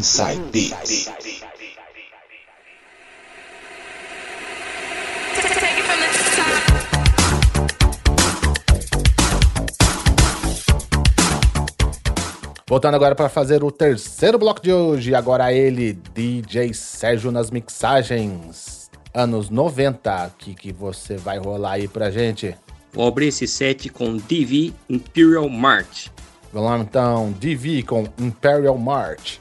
Inside This. Voltando agora para fazer o terceiro bloco de hoje, agora ele, DJ Sérgio nas mixagens, anos 90, que que você vai rolar aí pra gente? Vou abrir esse set com DV Imperial March. Vamos lá então, DV com Imperial March.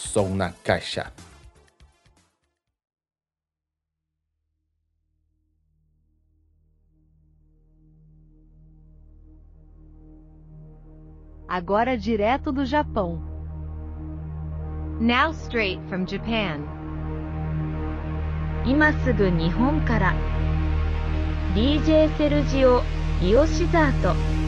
Som na Caixa. Agora direto do Japão. Now straight from Japan. 今すぐ日本から DJ セルジオ・リオシザート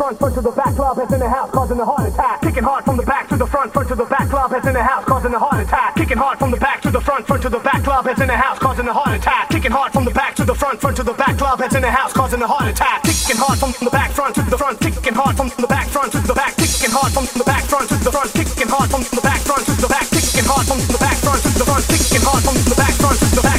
front, front to the back, club heads in the house, causing a heart attack. Kicking hard from the back to the front, front to the back, club heads in the house, causing a heart attack. Kicking hard from the back to the front, front to the back, club heads in the house, causing a heart attack. Kicking hard from the back to the front, front to the back, club heads in the house, causing a heart attack. Kicking hard from the back front to the front, kicking hard from the back front to the back, kicking hard from the back front to the front, kicking hard from the back front to the back, kicking hard from the back front to the front, kicking hard from the back front to the back.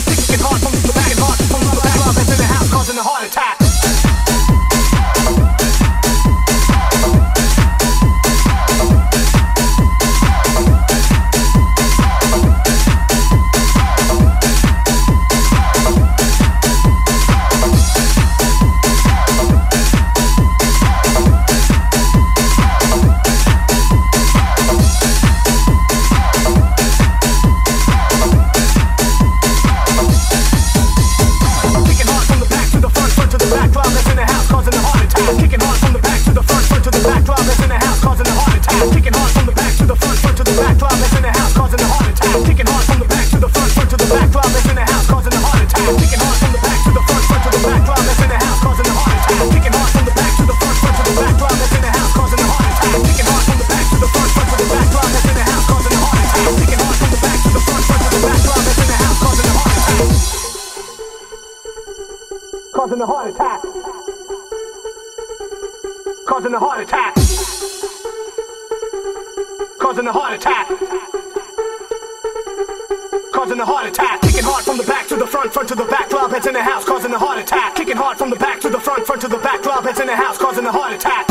attack. Causing a heart attack. Kicking hard from the back to the front, front to the back. Club heads in the house, causing a heart attack. Kicking hard from the back to the front, front to the back. Club heads in the house, causing a heart attack.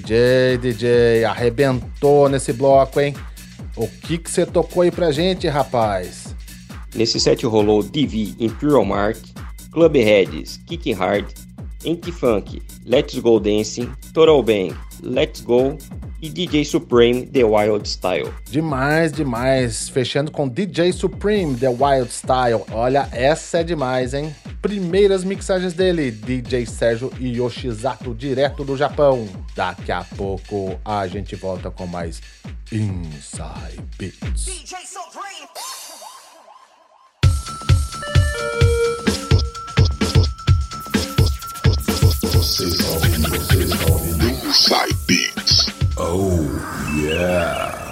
DJ, DJ, arrebentou nesse bloco, hein? O que que você tocou aí pra gente, rapaz? Nesse set rolou DV Imperial Mark, Club Heads, Kicking Hard, Anti-Funk, Let's Go Dancing, Total Bang, Let's Go e DJ Supreme The Wild Style. Demais, demais. Fechando com DJ Supreme The Wild Style. Olha, essa é demais, hein? Primeiras mixagens dele, DJ Sérgio Yoshizato, direto do Japão. Daqui a pouco a gente volta com mais Inside Beats. DJ Supreme. Inside Beats. Oh, yeah.